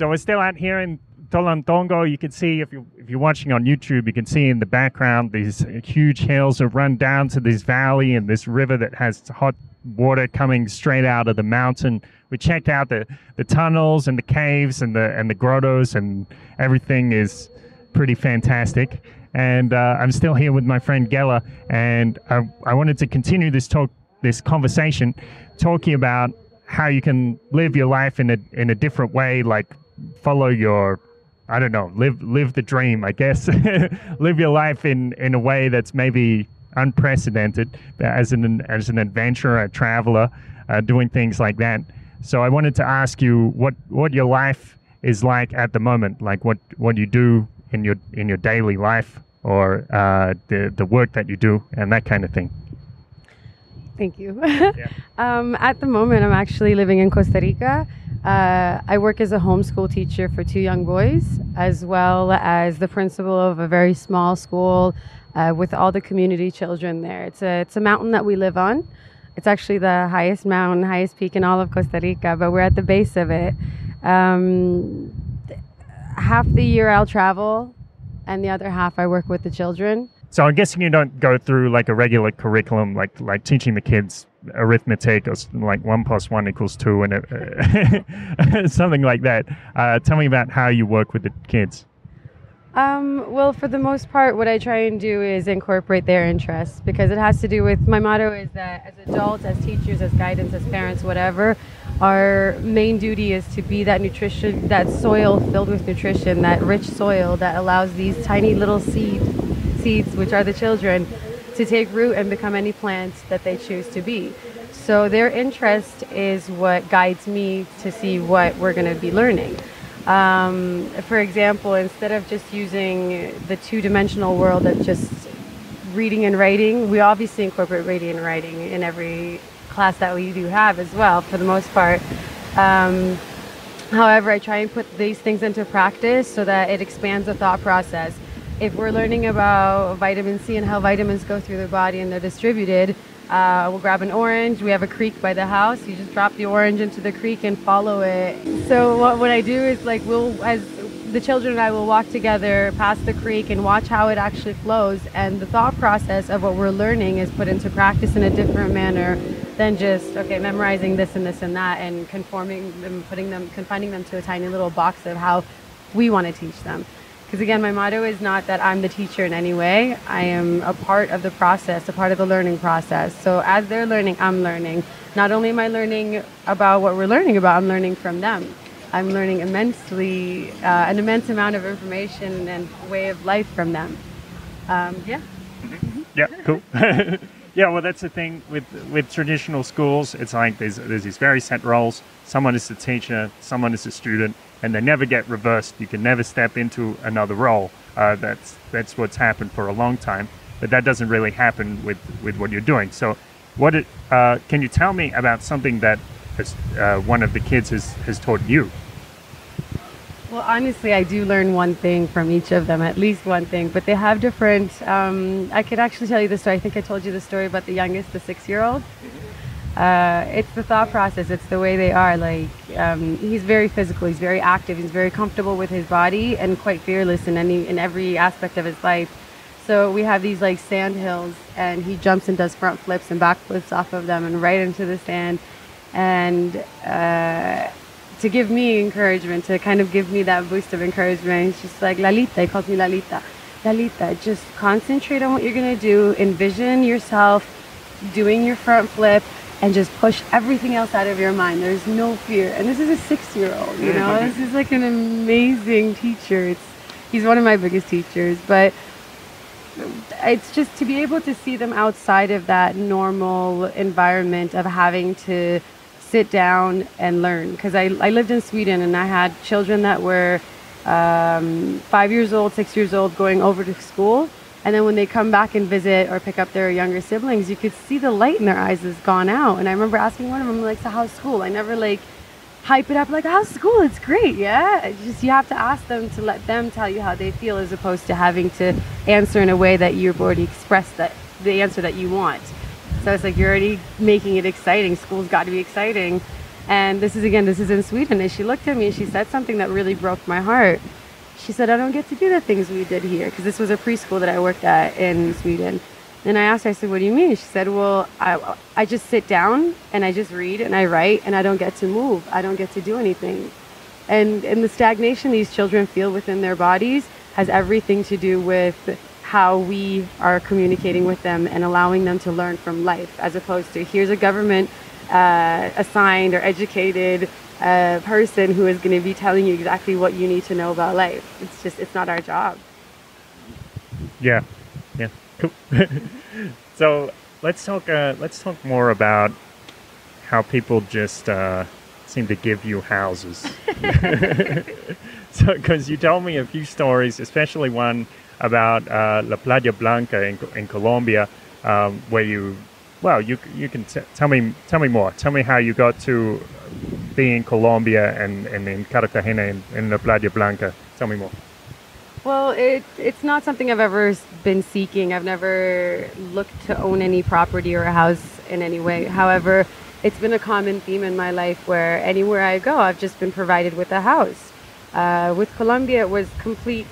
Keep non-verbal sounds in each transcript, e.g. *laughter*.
So we're still out here in Tolantongo. You can see if you if you're watching on YouTube, you can see in the background these huge hills that run down to this valley and this river that has hot water coming straight out of the mountain. We checked out the, the tunnels and the caves and the and the grottos and everything is pretty fantastic. And uh, I'm still here with my friend Gela, and I, I wanted to continue this talk, this conversation, talking about how you can live your life in a in a different way, like follow your I don't know, live live the dream, I guess. *laughs* live your life in in a way that's maybe unprecedented as an as an adventurer, a traveler, uh, doing things like that. So I wanted to ask you what what your life is like at the moment, like what what you do in your in your daily life or uh, the the work that you do and that kind of thing. Thank you. Yeah. *laughs* um, at the moment, I'm actually living in Costa Rica. Uh, I work as a homeschool teacher for two young boys, as well as the principal of a very small school uh, with all the community children there. It's a it's a mountain that we live on. It's actually the highest mountain, highest peak in all of Costa Rica, but we're at the base of it. Um, half the year I'll travel, and the other half I work with the children. So I'm guessing you don't go through like a regular curriculum, like like teaching the kids arithmetic or like one plus one equals two and uh, *laughs* something like that. Uh, tell me about how you work with the kids. Um, well, for the most part, what I try and do is incorporate their interests because it has to do with my motto is that as adults, as teachers, as guidance, as parents, whatever, our main duty is to be that nutrition, that soil filled with nutrition, that rich soil that allows these tiny little seeds, seeds, which are the children, to take root and become any plants that they choose to be. So their interest is what guides me to see what we're going to be learning. Um, for example, instead of just using the two dimensional world of just reading and writing, we obviously incorporate reading and writing in every class that we do have as well, for the most part. Um, however, I try and put these things into practice so that it expands the thought process. If we're learning about vitamin C and how vitamins go through the body and they're distributed, uh, we'll grab an orange. We have a creek by the house. You just drop the orange into the creek and follow it. So what, what I do is like we'll as the children and I will walk together past the creek and watch how it actually flows. And the thought process of what we're learning is put into practice in a different manner than just okay memorizing this and this and that and conforming them, putting them, confining them to a tiny little box of how we want to teach them. Because again, my motto is not that I'm the teacher in any way. I am a part of the process, a part of the learning process. So as they're learning, I'm learning. Not only am I learning about what we're learning about, I'm learning from them. I'm learning immensely, uh, an immense amount of information and way of life from them. Um, yeah. Mm-hmm. Yeah, cool. *laughs* yeah, well, that's the thing with with traditional schools. It's like there's there's these very set roles. Someone is the teacher, someone is the student, and they never get reversed. You can never step into another role. Uh, that's that's what's happened for a long time, but that doesn't really happen with with what you're doing. So, what it, uh, can you tell me about something that has, uh, one of the kids has has taught you? Well, honestly, I do learn one thing from each of them, at least one thing. But they have different. Um, I could actually tell you the story. I think I told you the story about the youngest, the six-year-old. Mm-hmm uh, it's the thought process. It's the way they are. Like um, he's very physical. He's very active. He's very comfortable with his body and quite fearless in any in every aspect of his life. So we have these like sand hills, and he jumps and does front flips and back flips off of them and right into the sand. And uh, to give me encouragement, to kind of give me that boost of encouragement, he's just like Lalita. He calls me Lalita. Lalita, just concentrate on what you're gonna do. Envision yourself doing your front flip and just push everything else out of your mind. There's no fear. And this is a six year old, you know, mm-hmm. this is like an amazing teacher. It's, he's one of my biggest teachers, but it's just to be able to see them outside of that normal environment of having to sit down and learn. Because I, I lived in Sweden and I had children that were um, five years old, six years old, going over to school and then when they come back and visit or pick up their younger siblings, you could see the light in their eyes has gone out. And I remember asking one of them, like, so how's school? I never like hype it up like, how's school? It's great. Yeah. It's just you have to ask them to let them tell you how they feel as opposed to having to answer in a way that you've already expressed that the answer that you want. So it's like you're already making it exciting. School's got to be exciting. And this is again, this is in Sweden. And she looked at me and she said something that really broke my heart. She said, I don't get to do the things we did here because this was a preschool that I worked at in Sweden. And I asked her, I said, What do you mean? She said, Well, I, I just sit down and I just read and I write and I don't get to move. I don't get to do anything. And, and the stagnation these children feel within their bodies has everything to do with how we are communicating with them and allowing them to learn from life, as opposed to here's a government uh, assigned or educated uh, person who is going to be telling you exactly what you need to know about life. It's just, it's not our job. Yeah, yeah, cool. *laughs* so let's talk. Uh, let's talk more about how people just uh, seem to give you houses. *laughs* *laughs* so, because you told me a few stories, especially one about uh, La Playa Blanca in, in Colombia, um, where you, well, you you can t- tell me tell me more. Tell me how you got to be in Colombia and, and in Cartagena in, in La Playa Blanca. Tell me more. Well, it, it's not something I've ever been seeking. I've never looked to own any property or a house in any way. However, it's been a common theme in my life where anywhere I go, I've just been provided with a house. Uh, with Colombia, it was complete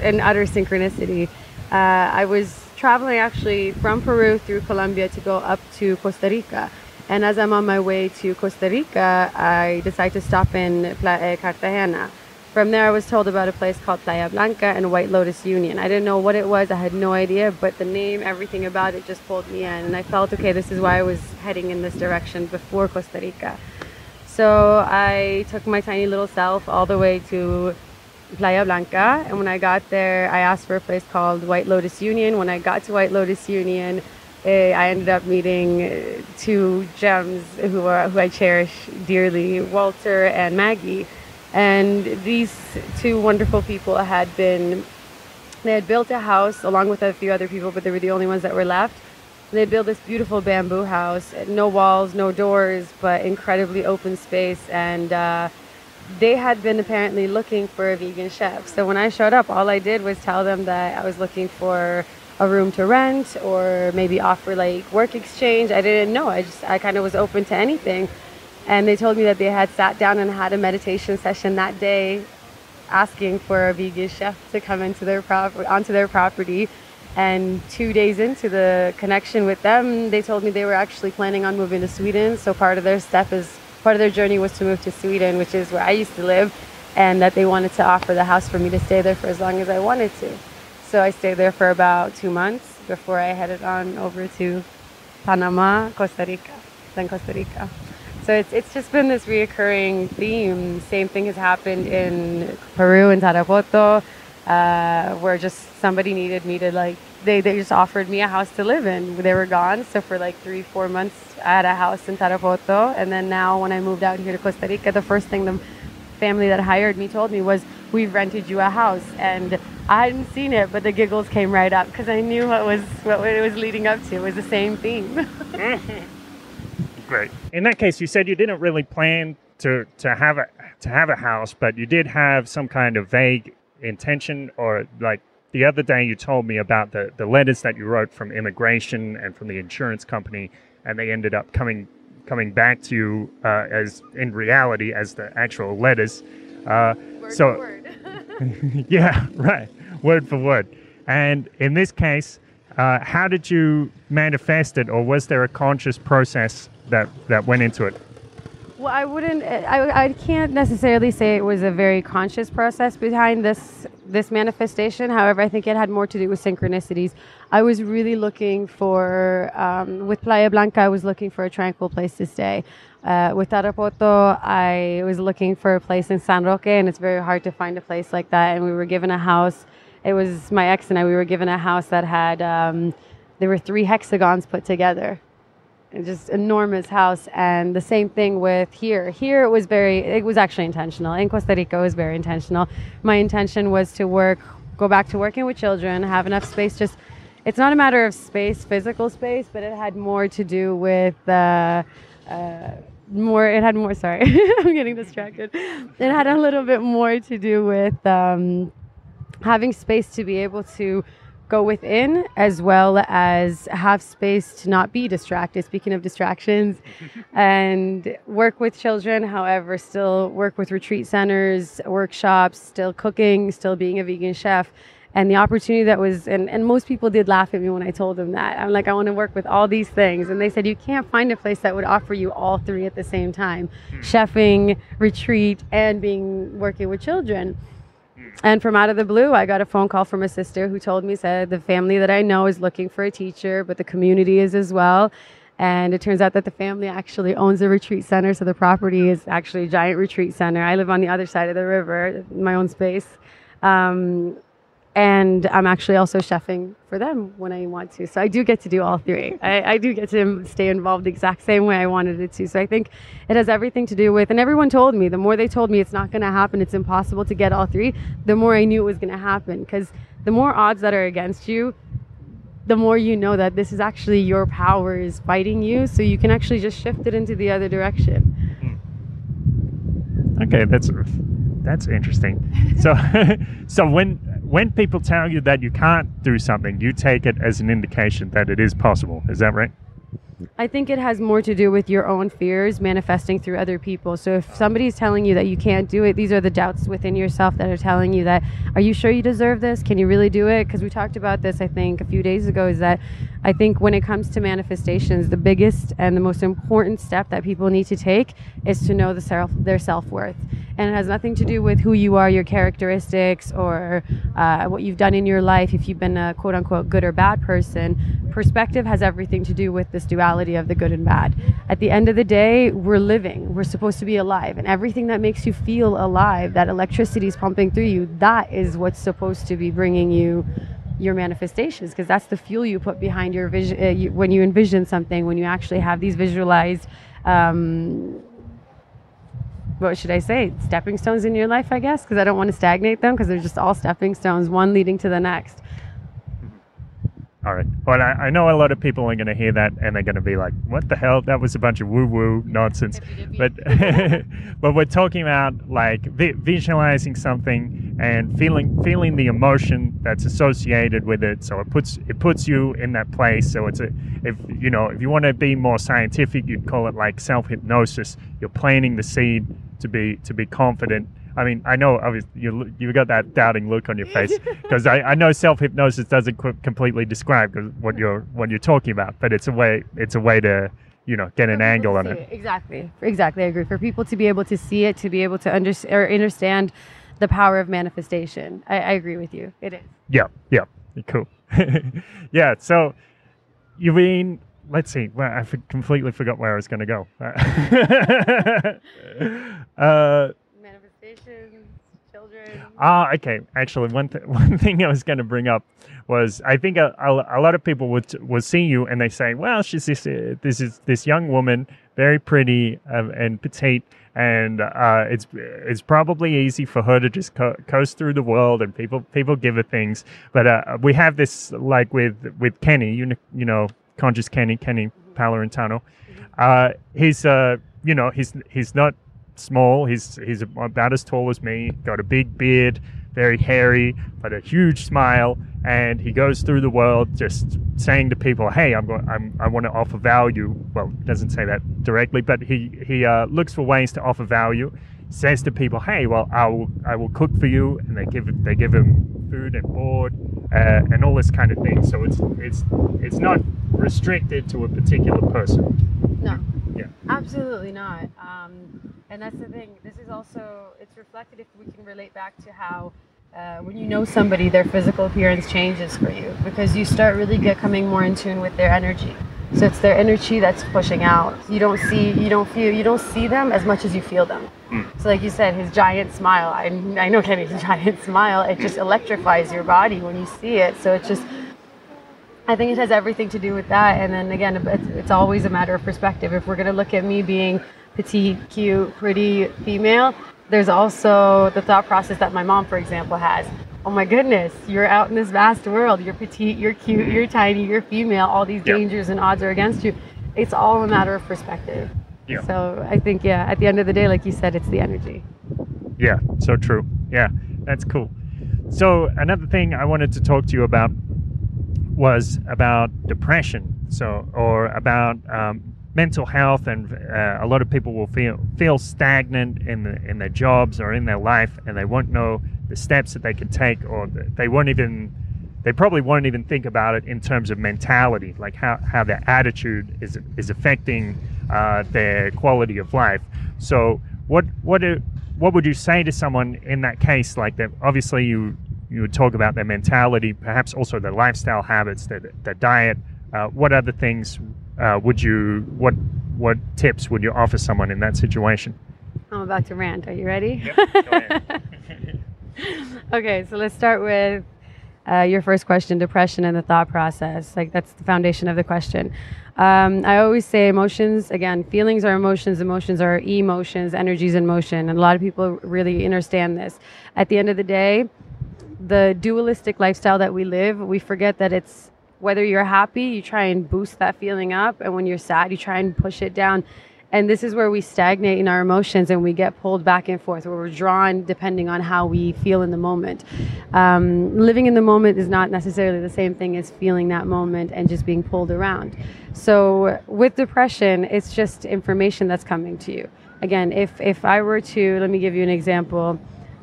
and utter synchronicity. Uh, I was traveling actually from Peru through Colombia to go up to Costa Rica. And as I'm on my way to Costa Rica, I decide to stop in Playa Cartagena. From there, I was told about a place called Playa Blanca and White Lotus Union. I didn't know what it was, I had no idea, but the name, everything about it just pulled me in. And I felt, okay, this is why I was heading in this direction before Costa Rica. So I took my tiny little self all the way to Playa Blanca. And when I got there, I asked for a place called White Lotus Union. When I got to White Lotus Union, eh, I ended up meeting eh, two gems who, are, who I cherish dearly Walter and Maggie and these two wonderful people had been, they had built a house along with a few other people, but they were the only ones that were left. They built this beautiful bamboo house, no walls, no doors, but incredibly open space. And uh, they had been apparently looking for a vegan chef. So when I showed up, all I did was tell them that I was looking for a room to rent or maybe offer like work exchange. I didn't know. I just I kind of was open to anything. And they told me that they had sat down and had a meditation session that day asking for a vegan chef to come into their prop- onto their property. And two days into the connection with them, they told me they were actually planning on moving to Sweden. So part of their step is part of their journey was to move to Sweden, which is where I used to live, and that they wanted to offer the house for me to stay there for as long as I wanted to. So I stayed there for about two months before I headed on over to Panama, Costa Rica, then Costa Rica. So it's, it's just been this reoccurring theme. Same thing has happened in Peru in Tarapoto, uh, where just somebody needed me to like, they, they just offered me a house to live in. They were gone. So for like three, four months, I had a house in Tarapoto. And then now when I moved out here to Costa Rica, the first thing the family that hired me told me was, we've rented you a house. And I hadn't seen it, but the giggles came right up because I knew what was what it was leading up to. It was the same theme. *laughs* *laughs* Great. In that case, you said you didn't really plan to to have a to have a house, but you did have some kind of vague intention, or like the other day you told me about the the letters that you wrote from immigration and from the insurance company, and they ended up coming coming back to you uh, as in reality as the actual letters. Uh, word so, for word. *laughs* *laughs* yeah, right, word for word. And in this case, uh, how did you manifest it, or was there a conscious process that that went into it? Well, I wouldn't. I, I can't necessarily say it was a very conscious process behind this this manifestation. However, I think it had more to do with synchronicities. I was really looking for um, with Playa Blanca. I was looking for a tranquil place to stay. Uh, with Tarapoto, I was looking for a place in San Roque, and it's very hard to find a place like that. And we were given a house. It was my ex and I. We were given a house that had um, there were three hexagons put together just enormous house and the same thing with here. Here it was very it was actually intentional. In costa rica it was very intentional. My intention was to work go back to working with children have enough space just it's not a matter of space physical space but it had more to do with uh, uh, more it had more sorry *laughs* i'm getting distracted. It had a little bit more to do with um, having space to be able to go within as well as have space to not be distracted. Speaking of distractions, *laughs* and work with children, however, still work with retreat centers, workshops, still cooking, still being a vegan chef. And the opportunity that was, and, and most people did laugh at me when I told them that. I'm like, I want to work with all these things. And they said, you can't find a place that would offer you all three at the same time hmm. chefing, retreat, and being working with children. And from out of the blue, I got a phone call from a sister who told me, said, the family that I know is looking for a teacher, but the community is as well. And it turns out that the family actually owns a retreat center. So the property is actually a giant retreat center. I live on the other side of the river, my own space. Um, and I'm actually also chefing for them when I want to. So I do get to do all three. *laughs* I, I, do get to stay involved the exact same way I wanted it to. So I think it has everything to do with, and everyone told me, the more they told me it's not going to happen, it's impossible to get all three, the more I knew it was going to happen. Because the more odds that are against you, the more you know that this is actually your power is fighting you. So you can actually just shift it into the other direction. Hmm. Okay, that's that's interesting. So, *laughs* so when when people tell you that you can't do something, you take it as an indication that it is possible. Is that right? I think it has more to do with your own fears manifesting through other people. So if somebody's telling you that you can't do it, these are the doubts within yourself that are telling you that, are you sure you deserve this? Can you really do it? Because we talked about this, I think, a few days ago, is that I think when it comes to manifestations, the biggest and the most important step that people need to take is to know the self, their self worth. And it has nothing to do with who you are, your characteristics, or uh, what you've done in your life, if you've been a quote unquote good or bad person. Perspective has everything to do with this duality of the good and bad. At the end of the day, we're living, we're supposed to be alive, and everything that makes you feel alive, that electricity is pumping through you, that is what's supposed to be bringing you your manifestations because that's the fuel you put behind your vision uh, you, when you envision something when you actually have these visualized um, what should I say, stepping stones in your life, I guess, because I don't want to stagnate them because they're just all stepping stones, one leading to the next. All right. Well, I, I know a lot of people are going to hear that and they're going to be like, what the hell? That was a bunch of woo woo nonsense. But, *laughs* but we're talking about like vi- visualizing something and feeling feeling the emotion that's associated with it. So it puts it puts you in that place. So it's a if you know if you want to be more scientific, you'd call it like self hypnosis. You're planting the seed to be to be confident I mean, I know obviously you you got that doubting look on your face *laughs* because I, I know self hypnosis doesn't qu- completely describe what you're what you're talking about, but it's a way it's a way to you know get an angle on it. it. Exactly, exactly. I agree. For people to be able to see it, to be able to under, or understand the power of manifestation, I, I agree with you. It is. Yeah, yeah, cool. *laughs* yeah, so you mean let's see. Well, I completely forgot where I was going to go. *laughs* uh, Ah, okay. Actually, one th- *laughs* one thing I was going to bring up was I think a, a, a, lot of people would would see you and they say, "Well, she's this uh, this is this young woman, very pretty uh, and petite." And uh, it's it's probably easy for her to just co- coast through the world, and people people give her things. But uh, we have this like with with Kenny, you know, you know, conscious Kenny, Kenny. Palorentano. Mm-hmm. Uh, he's uh, you know, he's he's not small. He's he's about as tall as me. Got a big beard, very hairy, but a huge smile. And he goes through the world just saying to people, "Hey, I'm going. I'm, I want to offer value." Well, doesn't say that directly, but he he uh, looks for ways to offer value. Says to people, "Hey, well, I will I will cook for you," and they give they give him food and board uh, and all this kind of thing. So it's it's it's not restricted to a particular person. No. Yeah. Absolutely not. Um, and that's the thing. This is also it's reflected if we can relate back to how uh, when you know somebody, their physical appearance changes for you because you start really becoming more in tune with their energy. So it's their energy that's pushing out. You don't see, you don't feel, you don't see them as much as you feel them. Mm. So like you said, his giant smile. I, I know Kenny's *laughs* giant smile. It just electrifies your body when you see it. So it's just I think it has everything to do with that. And then again, it's, it's always a matter of perspective. If we're going to look at me being petite, cute, pretty female, there's also the thought process that my mom, for example, has. Oh my goodness, you're out in this vast world. You're petite, you're cute, you're tiny, you're female. All these yep. dangers and odds are against you. It's all a matter of perspective. Yeah. So I think, yeah, at the end of the day, like you said, it's the energy. Yeah, so true. Yeah, that's cool. So another thing I wanted to talk to you about was about depression, so or about um, mental health, and uh, a lot of people will feel feel stagnant in the, in their jobs or in their life, and they won't know the steps that they can take, or they won't even they probably won't even think about it in terms of mentality, like how, how their attitude is is affecting uh, their quality of life. So, what what do, what would you say to someone in that case? Like that, obviously you you would talk about their mentality, perhaps also their lifestyle habits, their, their diet. Uh, what other things uh, would you what what tips would you offer someone in that situation? I'm about to rant. Are you ready? Yep, *laughs* okay, so let's start with uh, your first question depression and the thought process like that's the foundation of the question um, i always say emotions again feelings are emotions emotions are emotions energies in motion and a lot of people really understand this at the end of the day the dualistic lifestyle that we live we forget that it's whether you're happy you try and boost that feeling up and when you're sad you try and push it down and this is where we stagnate in our emotions and we get pulled back and forth, where we're drawn depending on how we feel in the moment. Um, living in the moment is not necessarily the same thing as feeling that moment and just being pulled around. So with depression, it's just information that's coming to you. Again, if, if I were to, let me give you an example.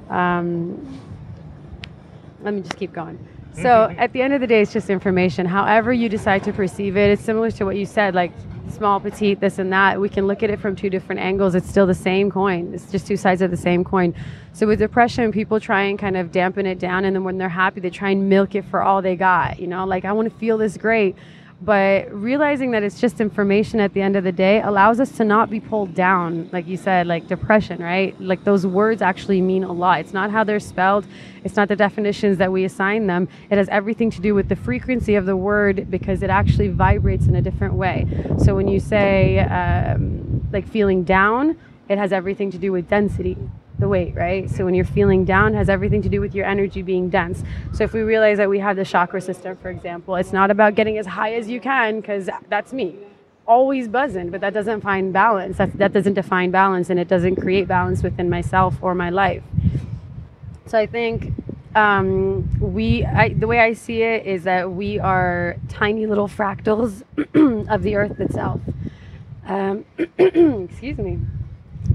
Um, let me just keep going. So at the end of the day, it's just information. However you decide to perceive it, it's similar to what you said. Like small, petite, this and that. We can look at it from two different angles. It's still the same coin. It's just two sides of the same coin. So with depression, people try and kind of dampen it down, and then when they're happy, they try and milk it for all they got. You know, like I want to feel this great but realizing that it's just information at the end of the day allows us to not be pulled down like you said like depression right? Like those words actually mean a lot. It's not how they're spelled. It's not the definitions that we assign them. It has everything to do with the frequency of the word because it actually vibrates in a different way. So when you say um, like feeling down it has everything to do with density the weight, right? So when you're feeling down, has everything to do with your energy being dense. So if we realize that we have the chakra system, for example, it's not about getting as high as you can, because that's me. Always buzzing, but that doesn't find balance. That, that doesn't define balance and it doesn't create balance within myself or my life. So I think um, we, I, the way I see it is that we are tiny little fractals *clears throat* of the earth itself. Um, *clears throat* excuse me.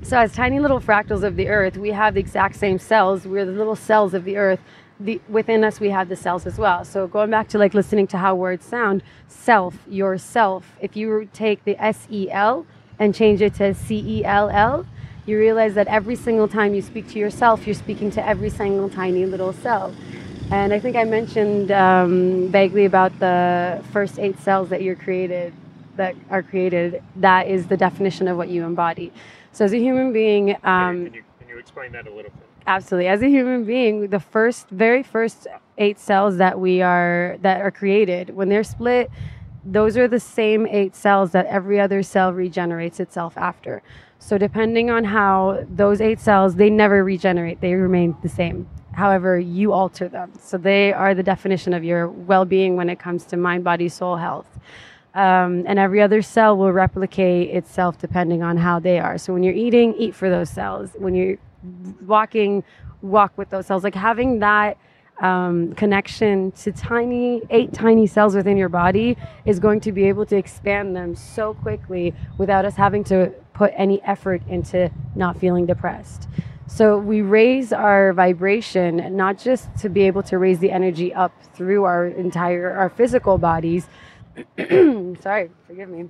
So, as tiny little fractals of the earth, we have the exact same cells. We're the little cells of the earth. The, within us, we have the cells as well. So, going back to like listening to how words sound, self, yourself. If you take the S E L and change it to C E L L, you realize that every single time you speak to yourself, you're speaking to every single tiny little cell. And I think I mentioned um, vaguely about the first eight cells that you're created, that are created. That is the definition of what you embody. So as a human being, um, can, you, can you explain that a little bit? Absolutely. As a human being, the first, very first eight cells that we are that are created when they're split, those are the same eight cells that every other cell regenerates itself after. So depending on how those eight cells, they never regenerate; they remain the same. However, you alter them. So they are the definition of your well-being when it comes to mind, body, soul health. Um, and every other cell will replicate itself depending on how they are. So when you're eating, eat for those cells. When you're walking, walk with those cells. Like having that um, connection to tiny, eight tiny cells within your body is going to be able to expand them so quickly without us having to put any effort into not feeling depressed. So we raise our vibration not just to be able to raise the energy up through our entire our physical bodies, *clears throat* sorry, forgive me.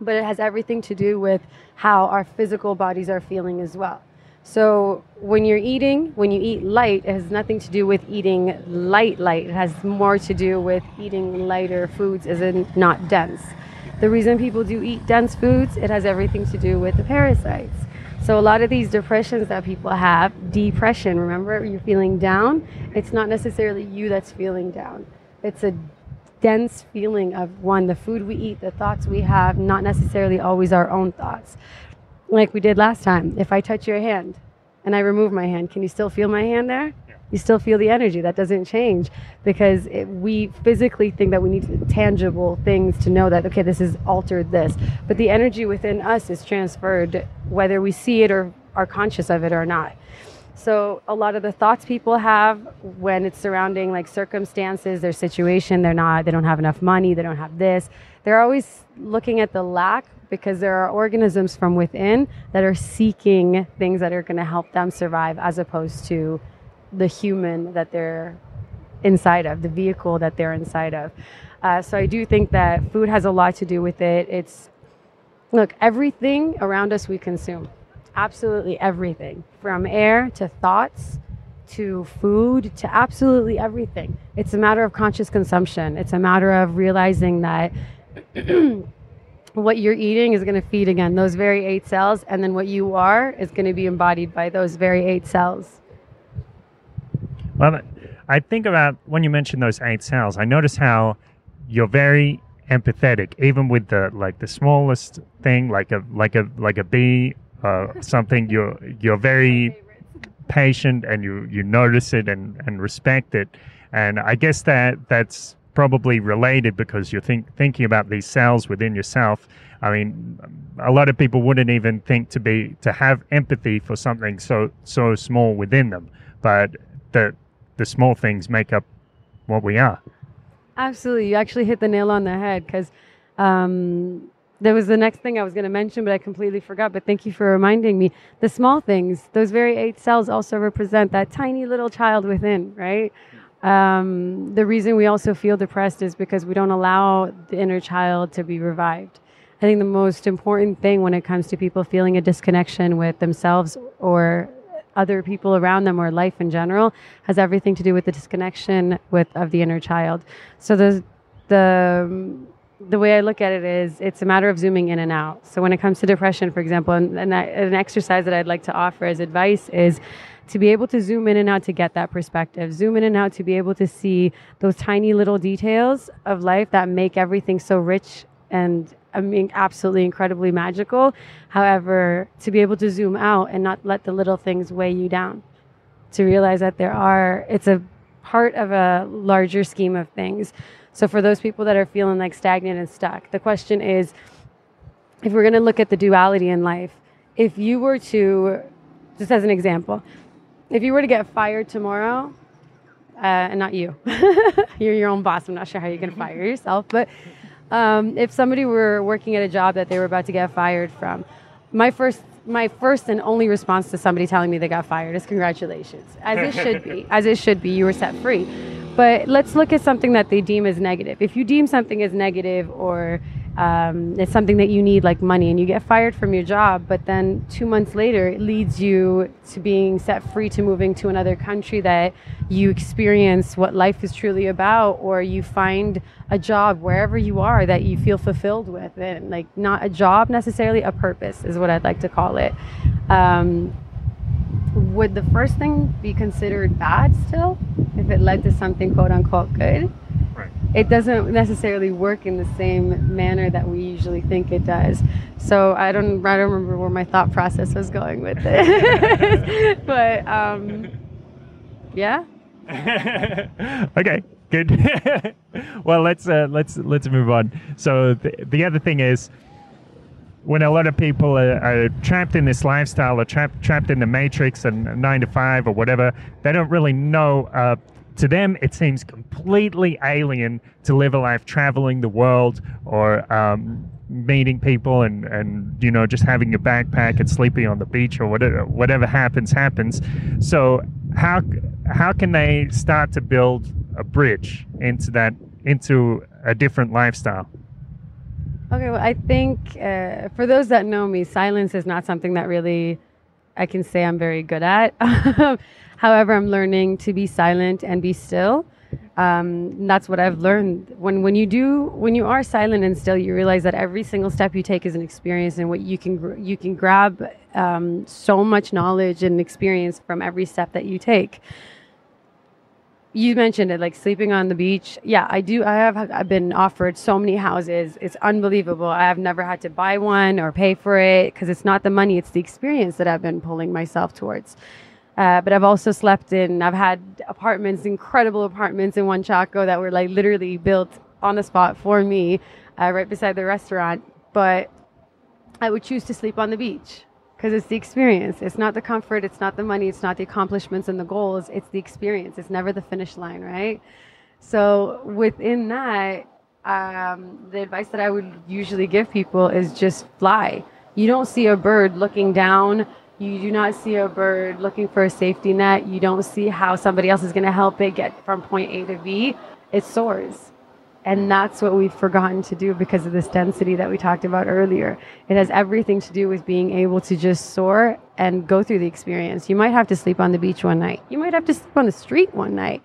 But it has everything to do with how our physical bodies are feeling as well. So when you're eating, when you eat light, it has nothing to do with eating light light. It has more to do with eating lighter foods as in not dense. The reason people do eat dense foods, it has everything to do with the parasites. So a lot of these depressions that people have, depression, remember you're feeling down, it's not necessarily you that's feeling down. It's a dense feeling of one, the food we eat, the thoughts we have, not necessarily always our own thoughts. Like we did last time. If I touch your hand and I remove my hand, can you still feel my hand there? Yeah. You still feel the energy. That doesn't change because it, we physically think that we need tangible things to know that, okay, this has altered this. But the energy within us is transferred whether we see it or are conscious of it or not. So a lot of the thoughts people have when it's surrounding like circumstances, their situation, they're not, they don't have enough money, they don't have this. They're always looking at the lack because there are organisms from within that are seeking things that are going to help them survive as opposed to the human that they're inside of, the vehicle that they're inside of. Uh, so I do think that food has a lot to do with it. It's look, everything around us we consume, absolutely everything, from air to thoughts to food to absolutely everything. It's a matter of conscious consumption. It's a matter of realizing that. *clears throat* what you're eating is going to feed again those very eight cells, and then what you are is going to be embodied by those very eight cells. Well, I think about when you mentioned those eight cells, I notice how you're very empathetic, even with the like the smallest thing, like a like a like a bee, uh, something. You're you're very patient and you you notice it and and respect it, and I guess that that's probably related because you're think, thinking about these cells within yourself. I mean, a lot of people wouldn't even think to be to have empathy for something so so small within them, but the the small things make up what we are. Absolutely, you actually hit the nail on the head because um, there was the next thing I was going to mention, but I completely forgot. But thank you for reminding me. The small things, those very eight cells, also represent that tiny little child within, right? Um, the reason we also feel depressed is because we don't allow the inner child to be revived. I think the most important thing when it comes to people feeling a disconnection with themselves or other people around them or life in general has everything to do with the disconnection with of the inner child. So the the the way I look at it is it's a matter of zooming in and out. So when it comes to depression, for example, and, and an exercise that I'd like to offer as advice is to be able to zoom in and out to get that perspective, zoom in and out to be able to see those tiny little details of life that make everything so rich and I mean, absolutely incredibly magical. However, to be able to zoom out and not let the little things weigh you down, to realize that there are, it's a part of a larger scheme of things. So, for those people that are feeling like stagnant and stuck, the question is if we're going to look at the duality in life, if you were to, just as an example, if you were to get fired tomorrow, uh, and not you, *laughs* you're your own boss. I'm not sure how you can fire yourself, but um, if somebody were working at a job that they were about to get fired from, my first my first and only response to somebody telling me they got fired is congratulations, as it should be, as it should be. You were set free. But let's look at something that they deem as negative. If you deem something as negative or um, it's something that you need like money and you get fired from your job but then two months later it leads you to being set free to moving to another country that you experience what life is truly about or you find a job wherever you are that you feel fulfilled with and like not a job necessarily a purpose is what i'd like to call it um, would the first thing be considered bad still if it led to something quote unquote good Right. it doesn't necessarily work in the same manner that we usually think it does. So I don't, I don't remember where my thought process was going with *laughs* it. *laughs* but um, yeah. *laughs* okay, good. well, let's uh, let's let's move on. So the, the other thing is when a lot of people are, are, trapped in this lifestyle or trapped trapped in the matrix and nine to five or whatever, they don't really know uh, to them, it seems completely alien to live a life traveling the world or um, meeting people and, and, you know, just having a backpack and sleeping on the beach or whatever, whatever happens, happens. So, how, how can they start to build a bridge into that, into a different lifestyle? Okay, well, I think uh, for those that know me, silence is not something that really I can say I'm very good at. *laughs* However, I'm learning to be silent and be still. Um, that's what I've learned. When when you do when you are silent and still, you realize that every single step you take is an experience, and what you can you can grab um, so much knowledge and experience from every step that you take. You mentioned it, like sleeping on the beach. Yeah, I do. I have. I've been offered so many houses. It's unbelievable. I have never had to buy one or pay for it because it's not the money; it's the experience that I've been pulling myself towards. Uh, but I've also slept in, I've had apartments, incredible apartments in Huanchaco that were like literally built on the spot for me uh, right beside the restaurant. But I would choose to sleep on the beach because it's the experience. It's not the comfort, it's not the money, it's not the accomplishments and the goals, it's the experience. It's never the finish line, right? So within that, um, the advice that I would usually give people is just fly. You don't see a bird looking down. You do not see a bird looking for a safety net. You don't see how somebody else is going to help it get from point A to B. It soars. And that's what we've forgotten to do because of this density that we talked about earlier. It has everything to do with being able to just soar and go through the experience. You might have to sleep on the beach one night. You might have to sleep on the street one night.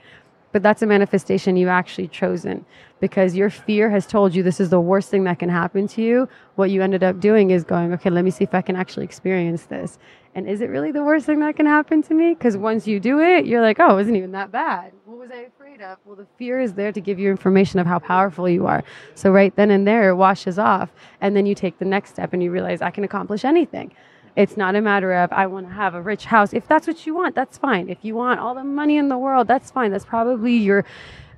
But that's a manifestation you've actually chosen because your fear has told you this is the worst thing that can happen to you. What you ended up doing is going, okay, let me see if I can actually experience this. And is it really the worst thing that can happen to me? Because once you do it, you're like, oh, it wasn't even that bad. What was I afraid of? Well, the fear is there to give you information of how powerful you are. So right then and there, it washes off. And then you take the next step and you realize I can accomplish anything. It's not a matter of I want to have a rich house. If that's what you want, that's fine. If you want all the money in the world, that's fine. That's probably your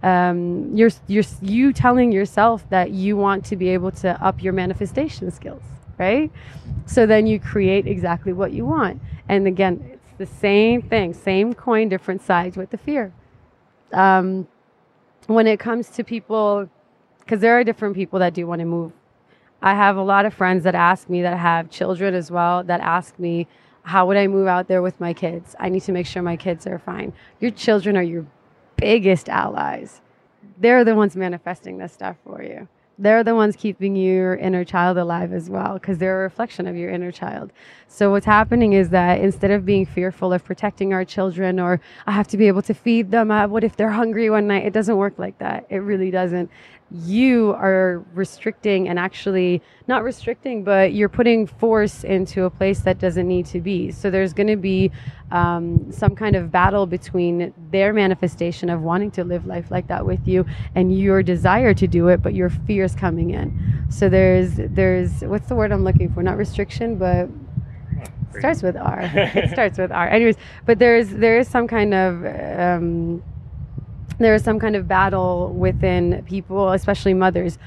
um, you're, you're you telling yourself that you want to be able to up your manifestation skills right? So then you create exactly what you want. And again, it's the same thing, same coin, different sides with the fear. Um, when it comes to people, because there are different people that do want to move. I have a lot of friends that ask me that have children as well that ask me, how would I move out there with my kids? I need to make sure my kids are fine. Your children are your biggest allies. They're the ones manifesting this stuff for you they're the ones keeping your inner child alive as well because they're a reflection of your inner child. So what's happening is that instead of being fearful of protecting our children or I have to be able to feed them, uh, what if they're hungry one night? It doesn't work like that. It really doesn't you are restricting and actually not restricting, but you're putting force into a place that doesn't need to be. So there's going to be um, some kind of battle between their manifestation of wanting to live life like that with you and your desire to do it, but your fears coming in. So there's there's what's the word I'm looking for? Not restriction, but starts with R. *laughs* it starts with R. Anyways, but there's there is some kind of um, there is some kind of battle within people, especially mothers.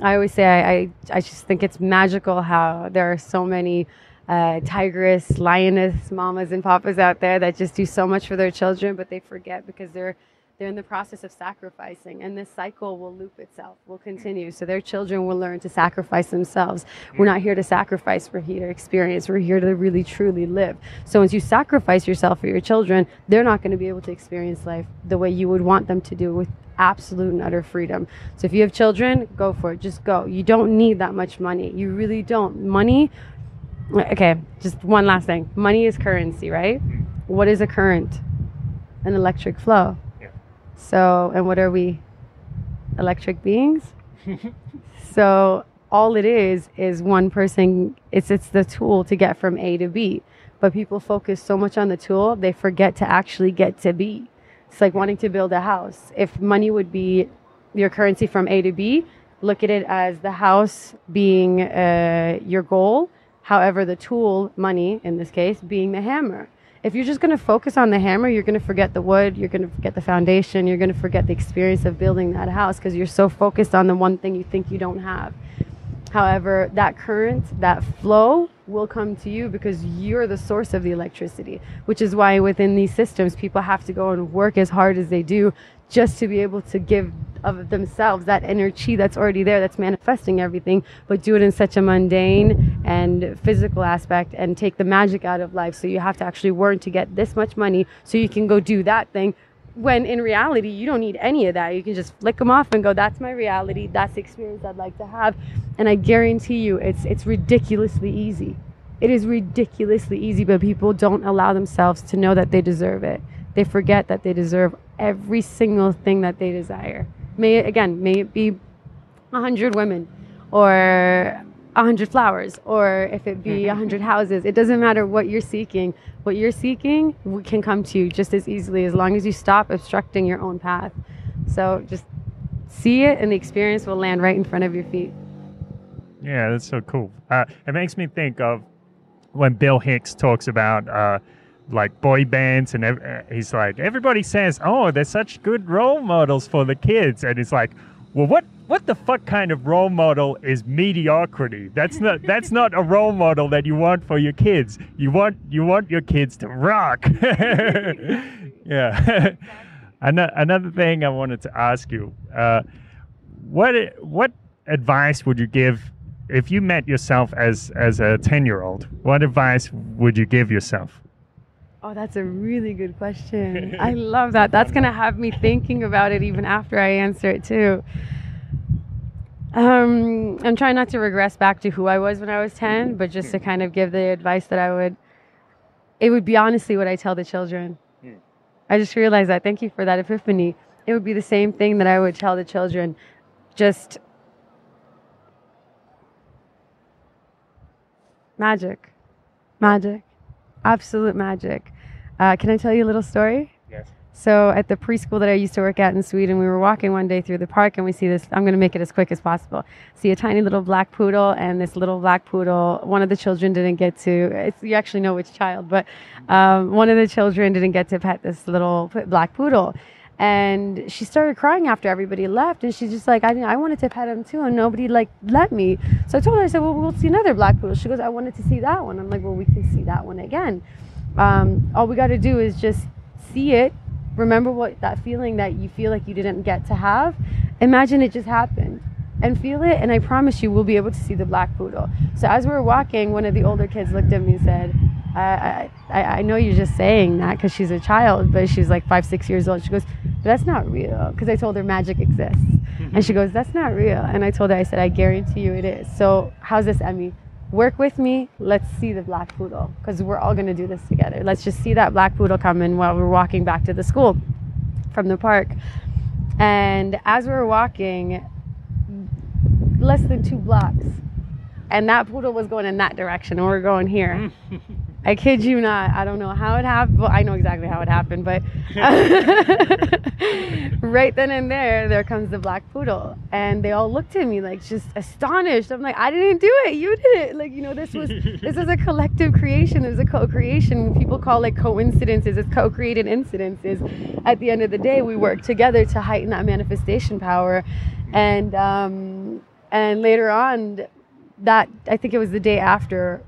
I always say I, I, I just think it's magical how there are so many uh, tigress, lioness mamas and papas out there that just do so much for their children, but they forget because they're they're in the process of sacrificing and this cycle will loop itself will hmm. continue. So their children will learn to sacrifice themselves. We're hmm. not here to sacrifice we're here to experience we're here to really truly live. So once you sacrifice yourself for your children they're not going to be able to experience life the way you would want them to do with absolute and utter freedom. So if you have children go for it just go. You don't need that much money. You really don't. Money okay just one last thing. Money is currency right? Hmm. What is a current? An electric flow so, and what are we? Electric beings? *laughs* so, all it is is one person it's it's the tool to get from A to B. But people focus so much on the tool, they forget to actually get to B. It's like wanting to build a house. If money would be your currency from A to B, look at it as the house being uh, your goal. However, the tool, money in this case, being the hammer if you're just going to focus on the hammer, you're going to forget the wood, you're going to forget the foundation, you're going to forget the experience of building that house because you're so focused on the one thing you think you don't have. However, that current, that flow will come to you because you're the source of the electricity, which is why within these systems, people have to go and work as hard as they do just to be able to give of themselves that energy that's already there that's manifesting everything but do it in such a mundane and physical aspect and take the magic out of life. So you have to actually work to get this much money so you can go do that thing. When in reality you don't need any of that. You can just flick them off and go that's my reality. That's the experience i'd like to have. And i guarantee you it's it's ridiculously easy. It is ridiculously easy but people don't allow themselves to know that they deserve it. They forget that they deserve every single thing that they desire. May it, again, may it be a hundred women or a hundred flowers or if it be a hundred houses. It doesn't matter what you're seeking. What you're seeking can come to you just as easily as long as you stop obstructing your own path. So just see it and the experience will land right in front of your feet. Yeah, that's so cool. Uh, it makes me think of when Bill Hicks talks about uh, like boy bands and ev- uh, he's like everybody says oh they're such good role models for the kids and it's like well what what the fuck kind of role model is mediocrity? That's not that's not a role model that you want for your kids. You want you want your kids to rock. *laughs* yeah. *laughs* Another thing I wanted to ask you, uh, what what advice would you give if you met yourself as as a ten year old? What advice would you give yourself? Oh, that's a really good question. *laughs* I love that. That's gonna have me thinking about it even after I answer it too. Um, I'm trying not to regress back to who I was when I was 10, but just to kind of give the advice that I would, it would be honestly what I tell the children. Hmm. I just realized that. Thank you for that epiphany. It would be the same thing that I would tell the children. Just magic. Magic. Absolute magic. Uh, can I tell you a little story? Yes. So at the preschool that I used to work at in Sweden, we were walking one day through the park and we see this. I'm going to make it as quick as possible. See a tiny little black poodle, and this little black poodle. One of the children didn't get to. you actually know which child, but um, one of the children didn't get to pet this little black poodle. And she started crying after everybody left, and she's just like, I, I wanted to pet him too, and nobody like let me. So I told her, I said, well, we'll see another black poodle. She goes, I wanted to see that one. I'm like, well, we can see that one again. Um, all we got to do is just see it remember what that feeling that you feel like you didn't get to have imagine it just happened and feel it and i promise you we'll be able to see the black poodle so as we were walking one of the older kids looked at me and said i, I, know you're just saying that because she's a child but she's like five six years old she goes that's not real because i told her magic exists and she goes that's not real and i told her i said i guarantee you it is so how's this emmy work with me. Let's see the black poodle because we're all going to do this together. Let's just see that black poodle come in while we're walking back to the school from the park. And as we were walking, less than two blocks, and that poodle was going in that direction, and we're going here. *laughs* I kid you not. I don't know how it happened. Well, I know exactly how it happened, but *laughs* right then and there, there comes the black poodle, and they all looked at me like just astonished. I'm like, I didn't do it. You did it. Like you know, this was this is a collective creation. It was a co-creation. People call it coincidences. It's co-created incidences. At the end of the day, we work together to heighten that manifestation power, and um, and later on, that I think it was the day after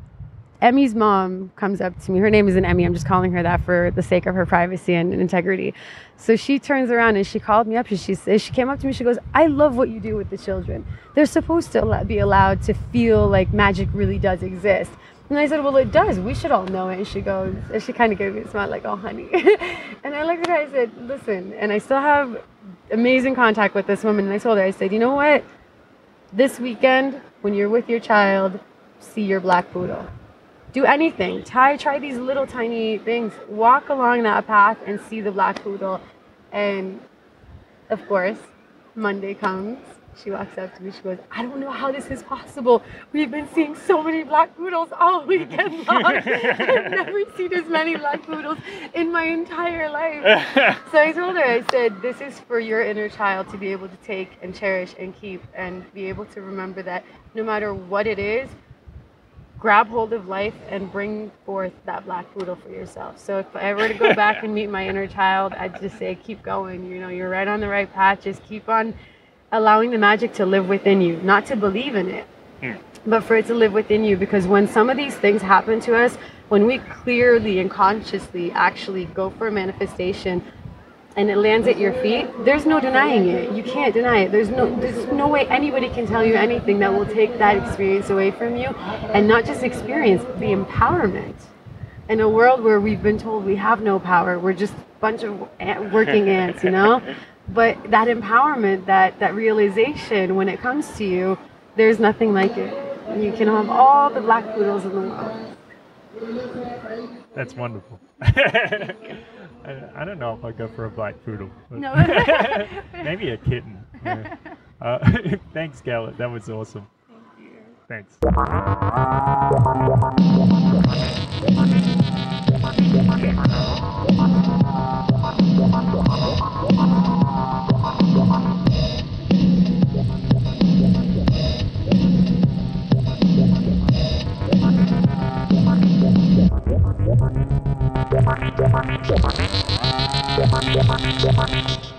Emmy's mom comes up to me. Her name isn't Emmy. I'm just calling her that for the sake of her privacy and integrity. So she turns around and she called me up and she says, she came up to me. She goes, I love what you do with the children. They're supposed to be allowed to feel like magic really does exist. And I said, well, it does. We should all know it. And she goes, and she kind of gave me a smile like, oh, honey. *laughs* and I looked at her, I said, listen. And I still have amazing contact with this woman. And I told her, I said, you know what? This weekend, when you're with your child, see your black poodle do anything. Try try these little tiny things. Walk along that path and see the black poodle. And of course, Monday comes. She walks up to me. She goes, I don't know how this is possible. We've been seeing so many black poodles all *laughs* weekend long. *laughs* I've never seen as many black poodles in my entire life. *laughs* so I told her, I said, this is for your inner child to be able to take and cherish and keep and be able to remember that no matter what it is, grab hold of life and bring forth that black poodle for yourself. So if I were to go back *laughs* and meet my inner child, I'd just say, keep going. You know, you're right on the right path. Just keep on allowing the magic to live within you, not to believe in it, hmm. but for it to live within you. Because when some of these things happen to us, when we clearly and consciously actually go for a manifestation and it lands at your feet, there's no denying it. You can't deny it. There's no there's no way anybody can tell you anything that will take that experience away from you and not just experience, the empowerment. In a world where we've been told we have no power, we're just a bunch of working *laughs* ants, you know? But that empowerment, that that realization when it comes to you, there's nothing like it. You can have all the black poodles in the world. That's wonderful. *laughs* I, I, don't know if I go for a black poodle. No. *laughs* maybe a kitten. Yeah. Uh, *laughs* thanks, Gela. That was awesome. Thank you. Thanks. Thank you.